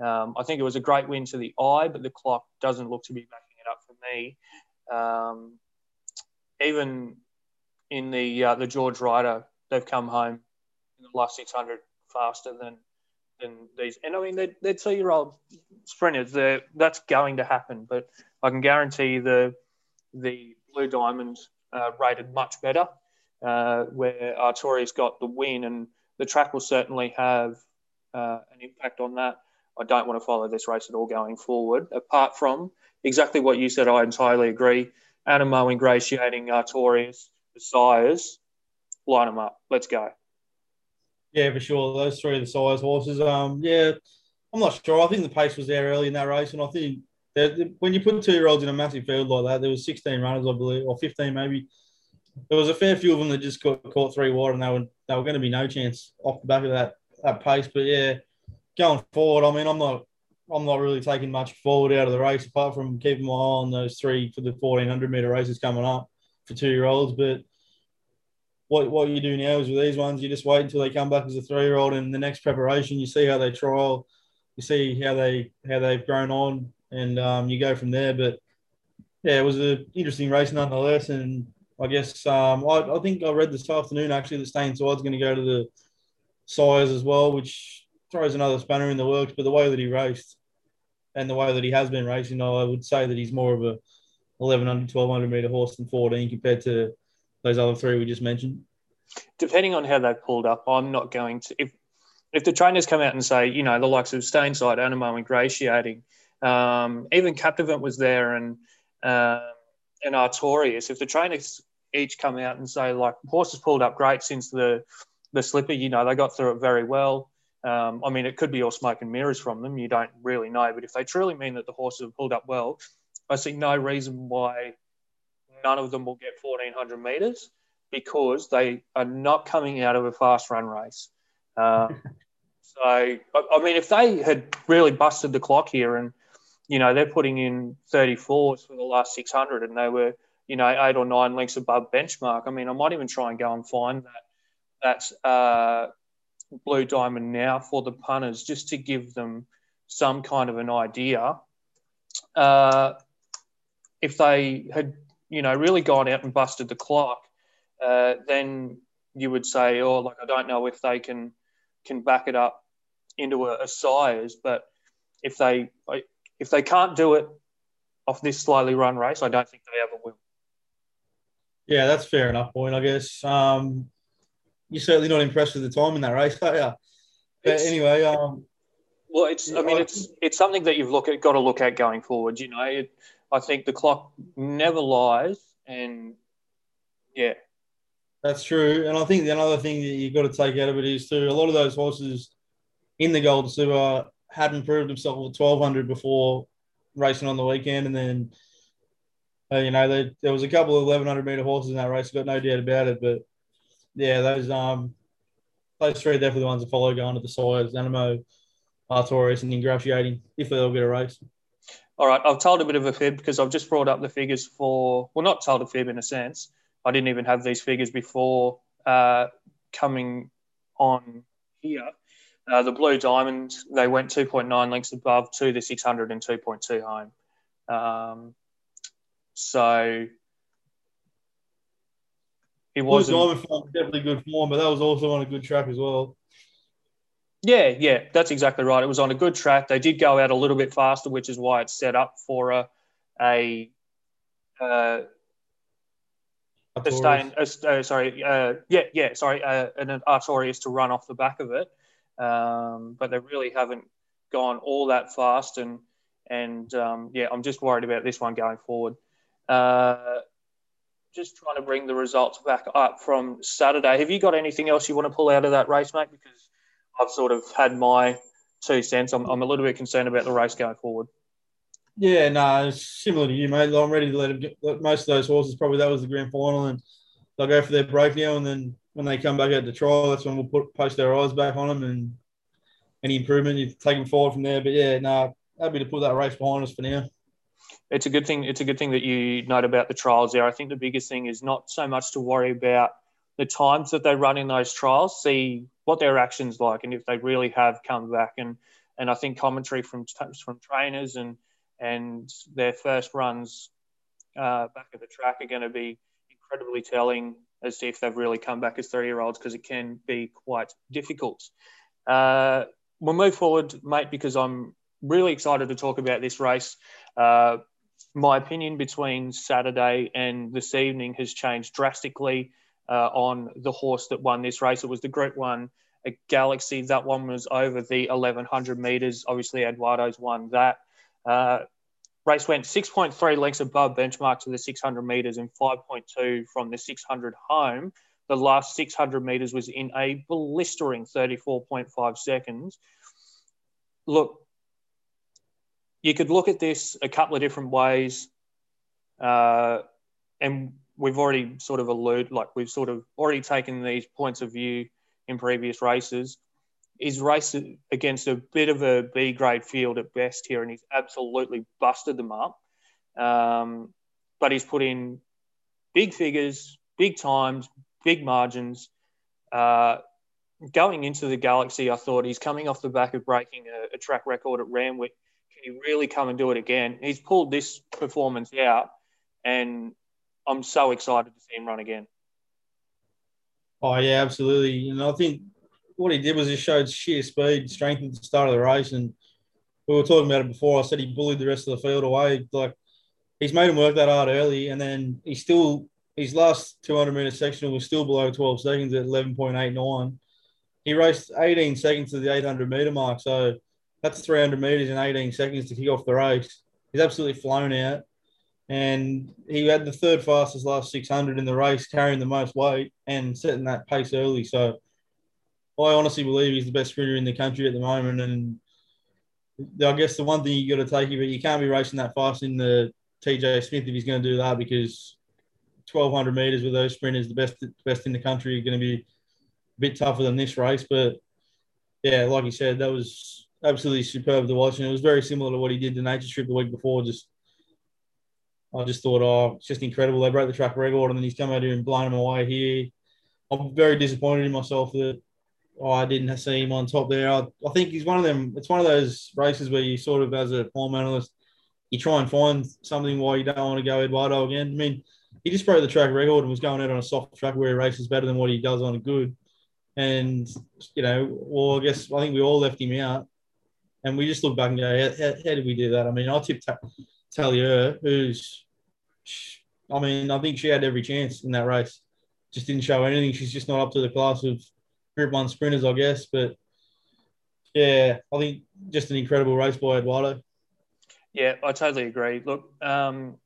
Um, I think it was a great win to the eye, but the clock doesn't look to be backing it up for me. Um, even in the uh, the George Ryder, they've come home in the last 600 faster than than these. And I mean, they're, they're two year old sprinters. They're, that's going to happen, but I can guarantee the the Blue Diamonds uh, rated much better, uh, where Artorias got the win, and the track will certainly have uh, an impact on that. I don't want to follow this race at all going forward. Apart from exactly what you said, I entirely agree. Anamoe ingratiating Artorias, the sires, line them up. Let's go. Yeah, for sure. Those three of the sires horses. Um, yeah, I'm not sure. I think the pace was there early in that race, and I think that when you put two year olds in a massive field like that, there was 16 runners, I believe, or 15 maybe. There was a fair few of them that just got caught three wide, and they were they were going to be no chance off the back of that that pace. But yeah, going forward, I mean, I'm not I'm not really taking much forward out of the race apart from keeping my eye on those three for the 1400 meter races coming up for two year olds. But what what you do now is with these ones, you just wait until they come back as a three year old, and the next preparation, you see how they trial, you see how they how they've grown on, and um, you go from there. But yeah, it was an interesting race nonetheless, and I guess um, I, I think I read this afternoon actually that Stay Inside's going to go to the Sires as well, which throws another spanner in the works. But the way that he raced and the way that he has been racing, I would say that he's more of a 1100, 1200 meter horse than 14 compared to those other three we just mentioned. Depending on how they pulled up, I'm not going to. If if the trainers come out and say, you know, the likes of Stay Inside, Anamoe, Ingratiating, um, even Captivant was there, and uh, and Artorias. If the trainers each come out and say, like, horses pulled up great since the the slipper, you know, they got through it very well. Um, I mean, it could be all smoke and mirrors from them. You don't really know. But if they truly mean that the horses have pulled up well, I see no reason why none of them will get 1400 metres because they are not coming out of a fast run race. Um, so, I, I, mean, if they had really busted the clock here and, you know, they're putting in 34s for the last 600 and they were, you know, eight or nine lengths above benchmark, I mean, I might even try and go and find that, that uh, blue diamond now for the punters just to give them some kind of an idea. Uh, if they had, you know, really gone out and busted the clock, uh, then you would say, oh, like I don't know if they can can back it up into a, a but if they if they can't do it off this slightly run race, I don't think they ever will. Yeah, that's fair enough point, I guess. Um, you're certainly not impressed with the time in that race, are you? But it's, anyway, um, well, it's I mean, it's it's something that you've look at, got to look at going forward. You know, it, I think the clock never lies, and yeah, that's true. And I think the another thing that you've got to take out of it is too a lot of those horses in the Gold Slipper hadn't proved themselves at twelve hundred before racing on the weekend, and then uh, you know they, there was a couple of eleven hundred meter horses in that race. Got no doubt about it. But yeah, those um those three are definitely the ones that follow going to the Sires. Anamoe, Artorias, and Ingratiating if they'll get a race. All right, I've told a bit of a fib because I've just brought up the figures for, well, not told a fib in a sense. I didn't even have these figures before uh, coming on here. Uh, the Blue Diamond, they went 2.9 lengths above to the 600 and 2.2 home. Um, so it was definitely good form, but that was also on a good track as well. Yeah, yeah, that's exactly right. It was on a good track. They did go out a little bit faster, which is why it's set up for a a, uh, a stain, uh, sorry, uh, yeah, yeah, sorry, uh, an Artorias to run off the back of it. Um, but they really haven't gone all that fast, and and um, yeah, I'm just worried about this one going forward. Just trying to bring the results back up from Saturday. Have you got anything else you want to pull out of that race, mate? Because I've sort of had my two cents. I'm, I'm a little bit concerned about the race going forward. Yeah, no, similar to you, mate. I'm ready to let them get most of those horses. Probably that was the grand final, and they'll go for their break now. And then when they come back out to trial, that's when we'll put post our eyes back on them and any improvement you take them forward from there. But yeah, no, happy to put that race behind us for now. It's a good thing. It's a good thing that you note about the trials there. I think the biggest thing is not so much to worry about the times that they run in those trials. See what their actions like and if they really have come back and and I think commentary from from trainers and and their first runs uh, back at the track are going to be incredibly telling as to if they've really come back as three year olds because it can be quite difficult. Uh, we'll move forward, mate, because I'm really excited to talk about this race. Uh, my opinion between Saturday and this evening has changed drastically uh, on the horse that won this race. It was the Group One a Galaxy. That one was over the 1100 meters. Obviously, Eduardo's won that. Uh, race went 6.3 lengths above benchmark to the 600 meters and 5.2 from the 600 home. The last 600 meters was in a blistering 34.5 seconds. Look, you could look at this a couple of different ways. Uh, and we've already sort of alluded, like we've sort of already taken these points of view in previous races. he's raced against a bit of a B grade field at best here, and he's absolutely busted them up. Um, but he's put in big figures, big times, big margins. Uh, going into the Galaxy, I thought he's coming off the back of breaking a, a, track record at Randwick. He really come and do it again? He's pulled this performance out, and I'm so excited to see him run again. Oh yeah, absolutely. And I think what he did was he showed sheer speed, strength at the start of the race, and we were talking about it before. I said he bullied the rest of the field away. Like he's made him work that hard early, and then he still his last 200 meter sectional was still below 12 seconds at 11.89. He raced 18 seconds to the 800 meter mark, so that's 300 meters in 18 seconds to kick off the race. He's absolutely flown out, and he had the third fastest last 600 in the race, carrying the most weight and setting that pace early. So I honestly believe he's the best sprinter in the country at the moment, and I guess the one thing you got to take, but you can't be racing that fast in the TJ Smith if he's going to do that because 1200 meters with those sprinters, the best best in the country, are going to be a bit tougher than this race. But yeah, like you said, that was absolutely superb to watch, and it was very similar to what he did the Nature Strip the week before. Just I just thought, oh, it's just incredible. They broke the track record, and then he's come out here and blown them away here. I'm very disappointed in myself that oh, I didn't see him on top there. I, I think he's one of them. It's one of those races where you sort of, as a form analyst, you try and find something why you don't want to go Eduardo again. I mean, he just broke the track record and was going out on a soft track where he races better than what he does on a good. And, you know, well, I guess I think we all left him out. And we just look back and go, how, how, did we do that? I mean, I tipped Talier, who's, I mean, I think she had every chance in that race. Just didn't show anything. She's just not up to the class of Group One sprinters, I guess. But yeah, I think just an incredible race by Eduardo. Yeah, I totally agree. Look, um,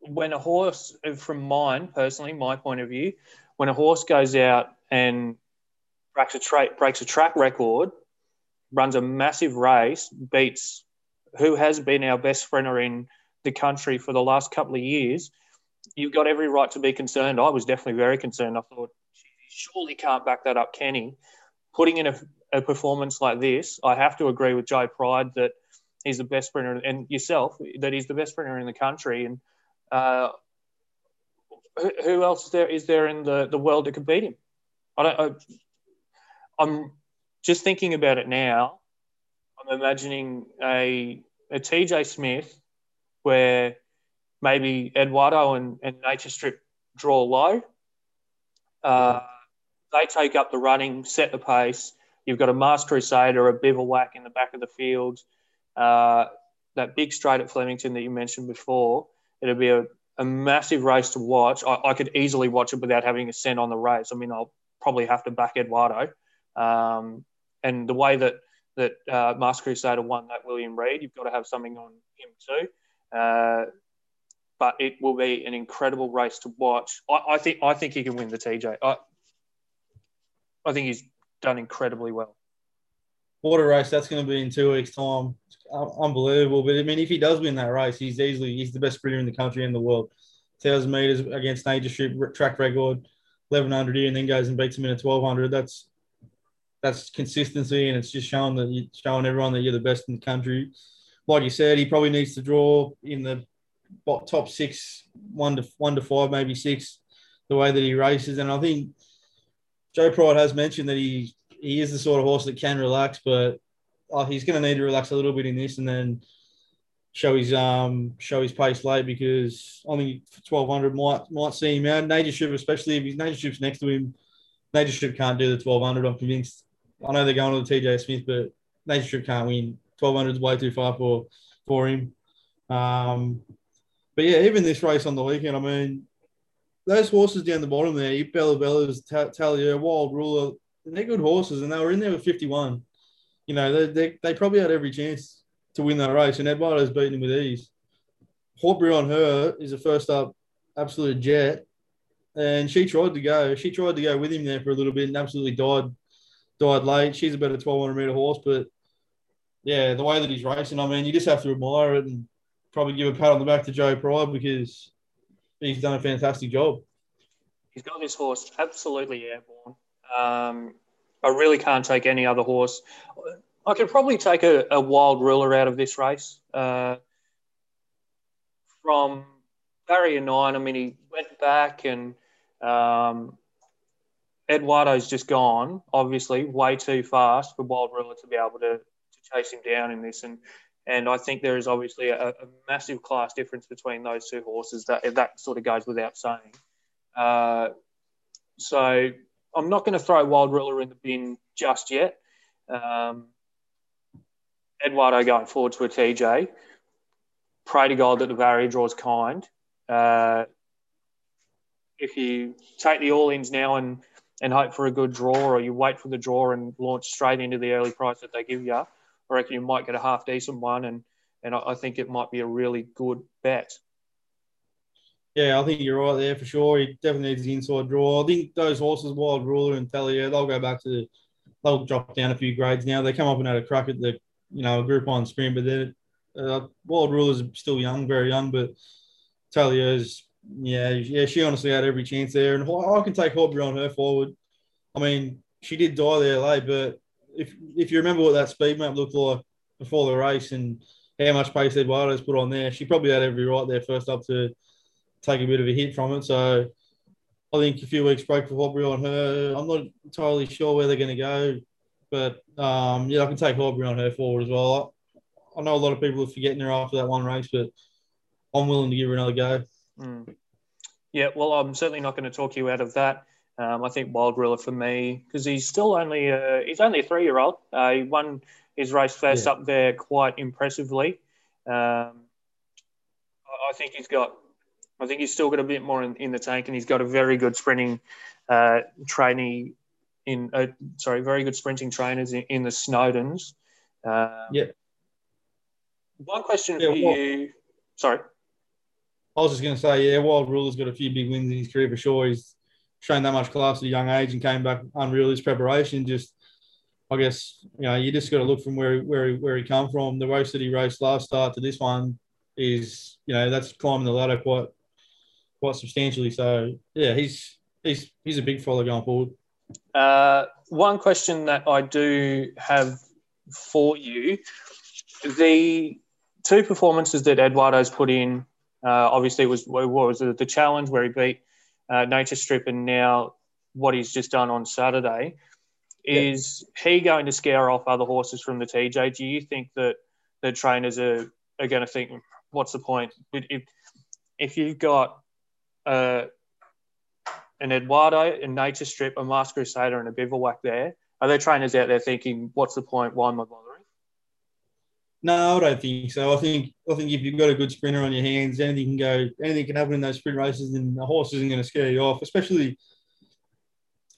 when a horse, from mine personally, my point of view, when a horse goes out and breaks a, tra- breaks a track record, runs a massive race, beats who has been our best sprinter in the country for the last couple of years, you've got every right to be concerned. I was definitely very concerned. I thought, surely can't back that up, Kenny. Putting in a, a performance like this, I have to agree with Joe Pride that he's the best sprinter, and yourself that he's the best sprinter in the country. And uh, who, who, else there is there in the, the world that could beat him? I don't. I, I'm just thinking about it now. I'm imagining a a TJ Smith where maybe Eduardo and, and Nature Strip draw low. Uh, they take up the running, set the pace. You've got a Masked Crusader, a Bivouac in the back of the field. Uh, that big straight at Flemington that you mentioned before, it'll be a, a massive race to watch. I, I, could easily watch it without having a cent on the race. I mean, I'll probably have to back Eduardo. Um, and the way that that uh, Masked Crusader won that William Reid, you've got to have something on him too. Uh, but it will be an incredible race to watch. I, I think I think he can win the TJ. I, I think he's done incredibly well. What a race that's going to be in two weeks' time. Unbelievable. But I mean, if he does win that race, he's easily he's the best sprinter in the country and the world. Thousand meters against Nature Strip track record, eleven hundred here, and then goes and beats him in a twelve hundred. That's that's consistency, and it's just showing that you showing everyone that you're the best in the country. Like you said, he probably needs to draw in the top six, one to one to five, maybe six, the way that he races. And I think Joe Pride has mentioned that he he is the sort of horse that can relax, but oh, he's going to need to relax a little bit in this and then show his um show his pace late because I think twelve hundred might might see him out. Nature Strip, especially if his Nature Strip's next to him, Nature Strip can't do the twelve hundred. I'm convinced. I know they're going to the TJ Smith, but Nature Strip can't win. Twelve hundred is way too far for for him. Um, but yeah, even this race on the weekend, I mean, those horses down the bottom there, Bella Bella's, Talia, Wild Ruler, they're good horses, and they were in there with 51. You know, they, they, they probably had every chance to win that race, and Eduardo's beaten him with ease. Horbury on her is a first up absolute jet, and she tried to go. She tried to go with him there for a little bit and absolutely died died late. She's about a 1200 meter horse, but yeah, the way that he's racing, I mean, you just have to admire it and probably give a pat on the back to Joe Pride because he's done a fantastic job. He's got this horse absolutely airborne. Um, I really can't take any other horse. I could probably take a, a wild ruler out of this race. Uh, from barrier nine, I mean, he went back and um, Eduardo's just gone, obviously, way too fast for Wild Ruler to be able to, to chase him down in this. And and I think there is obviously a, a massive class difference between those two horses. That that sort of goes without saying. Uh, so I'm not going to throw Wild Ruler in the bin just yet. Um, Eduardo going forward to a TJ. Pray to God that the barrier draws kind. Uh, if you take the all ins now and and hope for a good draw, or you wait for the draw and launch straight into the early price that they give you, I reckon you might get a half decent one, and and I think it might be a really good bet. Yeah, I think you're right there for sure. He definitely needs the inside draw. I think those horses, Wild Ruler and Talia, they'll go back to the, they'll drop down a few grades now. They come up and had a crack at the, you know, Group One sprint, but then uh, Wild Ruler's still young, very young, but Talia's yeah, yeah, she honestly had every chance there, and I can take Hobby on her forward. I mean, she did die there late, but if if you remember what that speed map looked like before the race and how much pace Eduardo's put on there, she probably had every right there first up to take a bit of a hit from it. So I think a few weeks break for Hobby on her. I'm not entirely sure where they're going to go, but um, yeah, I can take Hobby on her forward as well. I, I know a lot of people are forgetting her after that one race, but I'm willing to give her another go. Mm. Yeah, well, I'm certainly not going to talk you out of that. Um, I think Wild Ruler for me because he's still only uh, he's only a three year old. Uh, he won his race first yeah. up there quite impressively. Um, I think he's got. I think he's still got a bit more in, in the tank, and he's got a very good sprinting uh, trainee in. Uh, sorry, very good sprinting trainers in, in the Snowdens. Um, yeah. One question yeah, for you. Sorry. I was just going to say, yeah, Wild Ruler's got a few big wins in his career for sure. He's shown that much class at a young age and came back unreal his preparation. Just, I guess, you know, you just got to look from where where where he come from. The race that he raced last start to this one is, you know, that's climbing the ladder quite quite substantially. So yeah, he's he's he's a big follow going forward. Uh, one question that I do have for you: the two performances that Eduardo's put in uh, obviously, was what was it, the challenge where he beat uh, Nature Strip, and now what he's just done on Saturday. Is yeah. he going to scare off other horses from the TJ? Do you think that the trainers are, are going to think, what's the point? If, if you've got uh, an Eduardo, a Nature Strip, a Masked Crusader, and a Bivouac there, are there trainers out there thinking, what's the point? Why am I bothering? No, I don't think so. I think I think if you've got a good sprinter on your hands, anything can go, anything can happen in those sprint races, and the horse isn't going to scare you off. Especially,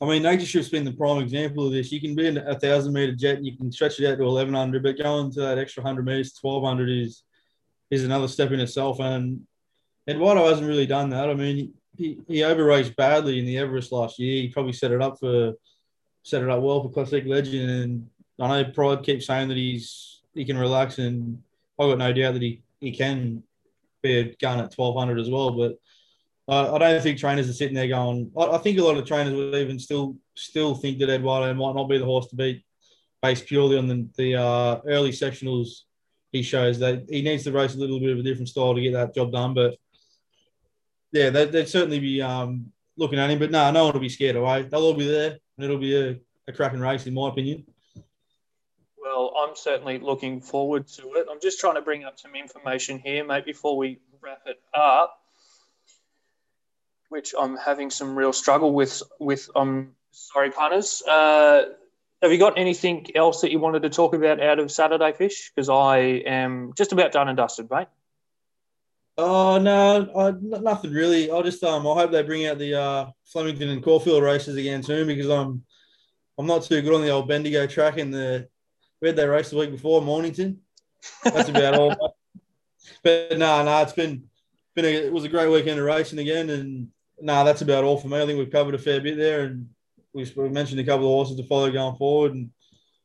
I mean, Nature Strip's been the prime example of this. You can be in a thousand meter jet, and you can stretch it out to eleven hundred, but going to that extra hundred meters, twelve hundred is is another step in itself. And Eduardo hasn't really done that. I mean, he, he over raced badly in the Everest last year. He probably set it up for set it up well for Classic Legend, and I know Pride keeps saying that he's he can relax, and I've got no doubt that he, he can be a gun at twelve hundred as well. But I, I don't think trainers are sitting there going. I, I, think a lot of trainers would even still still think that Eduardo might not be the horse to beat, based purely on the, the uh, early sectionals he shows that he needs to race a little bit of a different style to get that job done. But yeah, they'd, they'd certainly be um, looking at him. But no, no one will be scared away. They'll all be there, and it'll be a, a cracking race, in my opinion. Well, I'm certainly looking forward to it. I'm just trying to bring up some information here, mate, before we wrap it up, which I'm having some real struggle with. With um, sorry, punters. Uh, have you got anything else that you wanted to talk about out of Saturday Fish? Because I am just about done and dusted, mate. Oh no, nothing really. I just um, I hope they bring out the uh, Flemington and Caulfield races again soon because I'm I'm not too good on the old Bendigo track and the we had that race the week before, Mornington. That's about all. But no, nah, no, nah, it's been been a, it was a great weekend of racing again, and no, nah, that's about all for me. I think we've covered a fair bit there, and we, we mentioned a couple of horses to follow going forward, and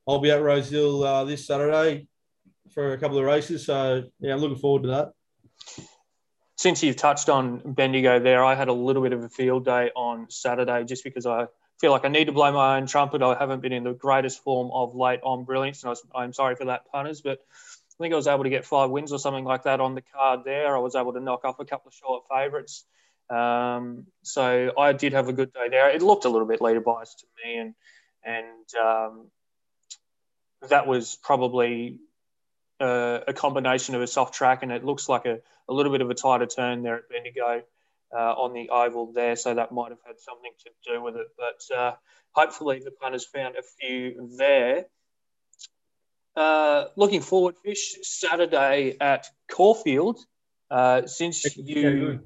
I'll be at Rosehill uh, this Saturday for a couple of races. So yeah, I'm looking forward to that. Since you've touched on Bendigo there, I had a little bit of a field day on Saturday just because I feel like I need to blow my own trumpet. I haven't been in the greatest form of late on brilliance, and I am sorry for that, punters. But I think I was able to get five wins or something like that on the card there. I was able to knock off a couple of short favourites. Um, so I did have a good day there. It looked a little bit leader biased to me, and and um, that was probably uh, a combination of a soft track, and it looks like a, a little bit of a tighter turn there at Bendigo uh, on the oval there, so that might have had something to do with it. But uh, hopefully the punters found a few there. Uh, looking forward, Fish Saturday at Caulfield. Uh, since you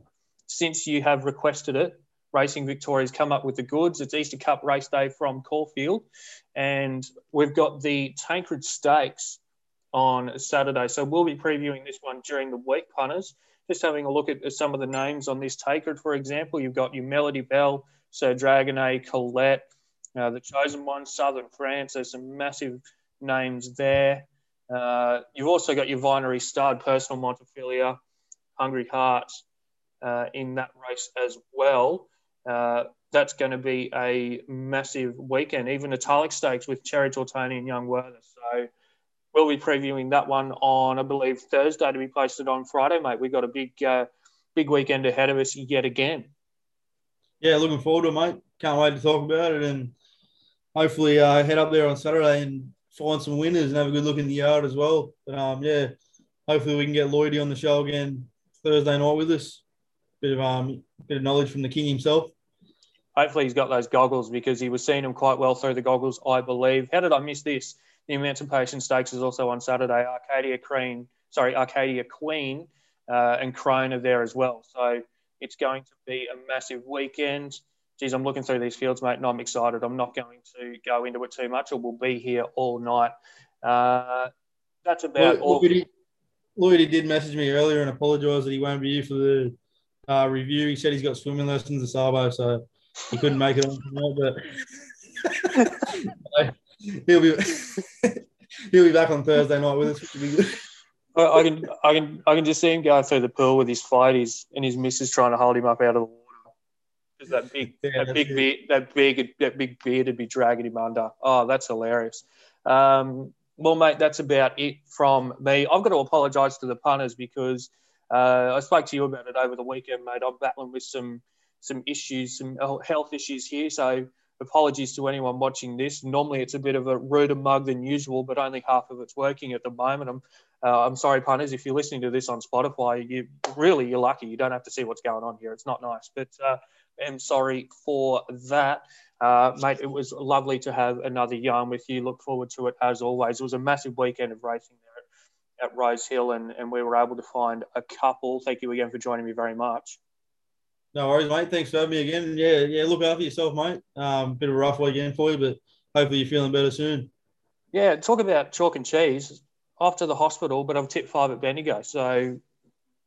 since you have requested it, Racing Victoria's come up with the goods. It's Easter Cup race day from Caulfield, and we've got the Tancred Stakes on Saturday. So we'll be previewing this one during the week, punters. Just having a look at some of the names on this Tancred, for example. You've got your Melody Belle, Sir Dragonet, Colette, uh, the Chosen One, Southern France. There's some massive names there. Uh, you've also got your Vinery Stud, Personal Montefilia, Hungry Hearts uh, in that race as well. Uh, that's going to be a massive weekend. Even Italic Stakes with Cherry Tortoni and Young Werther. So we'll be previewing that one on, I believe, Thursday to be posted on Friday, mate. We've got a big, uh, big weekend ahead of us yet again. Yeah, looking forward to it, mate. Can't wait to talk about it and hopefully uh, head up there on Saturday and find some winners and have a good look in the yard as well. But, um, yeah, hopefully we can get Lloydie on the show again Thursday night with us. Bit of um, bit of knowledge from the king himself. Hopefully he's got those goggles because he was seeing them quite well through the goggles, I believe. How did I miss this? The Emancipation Stakes is also on Saturday. Arcadia Queen, sorry, Arcadia Queen, uh, and Crone are there as well. So it's going to be a massive weekend. Geez, I'm looking through these fields, mate, and I'm excited. I'm not going to go into it too much, or we'll be here all night. Uh, that's about all. Lloyd, did message me earlier and apologise that he won't be here for the uh, review. He said he's got swimming lessons at Sabo, so he couldn't make it on tonight, but he'll be he'll be back on Thursday night with us, which will be good. I can I can I can just see him going through the pool with his flighties and his missus trying to hold him up out of the water. Because that big yeah, that big beard, that big that big beard would be dragging him under. Oh, that's hilarious. Um, well, mate, that's about it from me. I've got to apologise to the punters because uh, I spoke to you about it over the weekend, mate. I'm battling with some some issues, some health issues here. So apologies to anyone watching this. Normally it's a bit of a ruder mug than usual, but only half of it's working at the moment. I'm uh, I'm sorry, punters, if you're listening to this on Spotify, you really you're lucky. You don't have to see what's going on here. It's not nice, but uh, I'm sorry for that. Uh, mate, it was lovely to have another yarn with you. Look forward to it as always. It was a massive weekend of racing there at, at Rosehill, and, and we were able to find a couple. Thank you again for joining me very much. No worries, mate. Thanks for having me again. Yeah, yeah. Look after yourself, mate. Um, bit of a rough weekend for you, but hopefully you're feeling better soon. Yeah, talk about chalk and cheese. Off to the hospital, but I've tipped five at Bendigo, so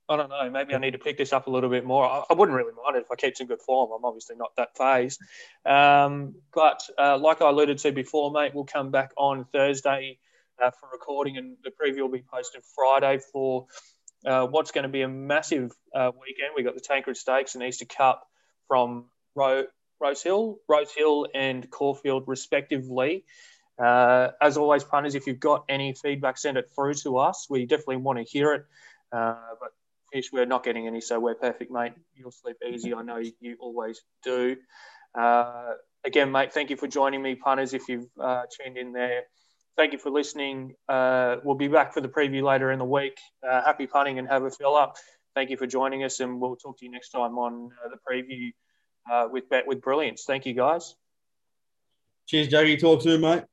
I don't know. Maybe I need to pick this up a little bit more. I, I wouldn't really mind it if I keep in good form. I'm obviously not that phased. Um, but uh, like I alluded to before, mate, we'll come back on Thursday uh, for recording, and the preview will be posted Friday for uh, what's going to be a massive uh, weekend. We've got the Tancred Stakes and Easter Cup from Ro- Rosehill, Rose Hill and Caulfield, respectively. Uh, as always, punters, if you've got any feedback, send it through to us. We definitely want to hear it. Uh, but Fish, we're not getting any, so we're perfect, mate. You'll sleep easy. I know you always do. Uh, again, mate, thank you for joining me, punters. If you've tuned in there, thank you for listening. Uh, we'll be back for the preview later in the week. Uh, happy punting and have a fill up. Thank you for joining us, and we'll talk to you next time on uh, the preview uh, with Bet with Brilliance. Thank you, guys. Cheers, Jaggy. Talk soon, mate.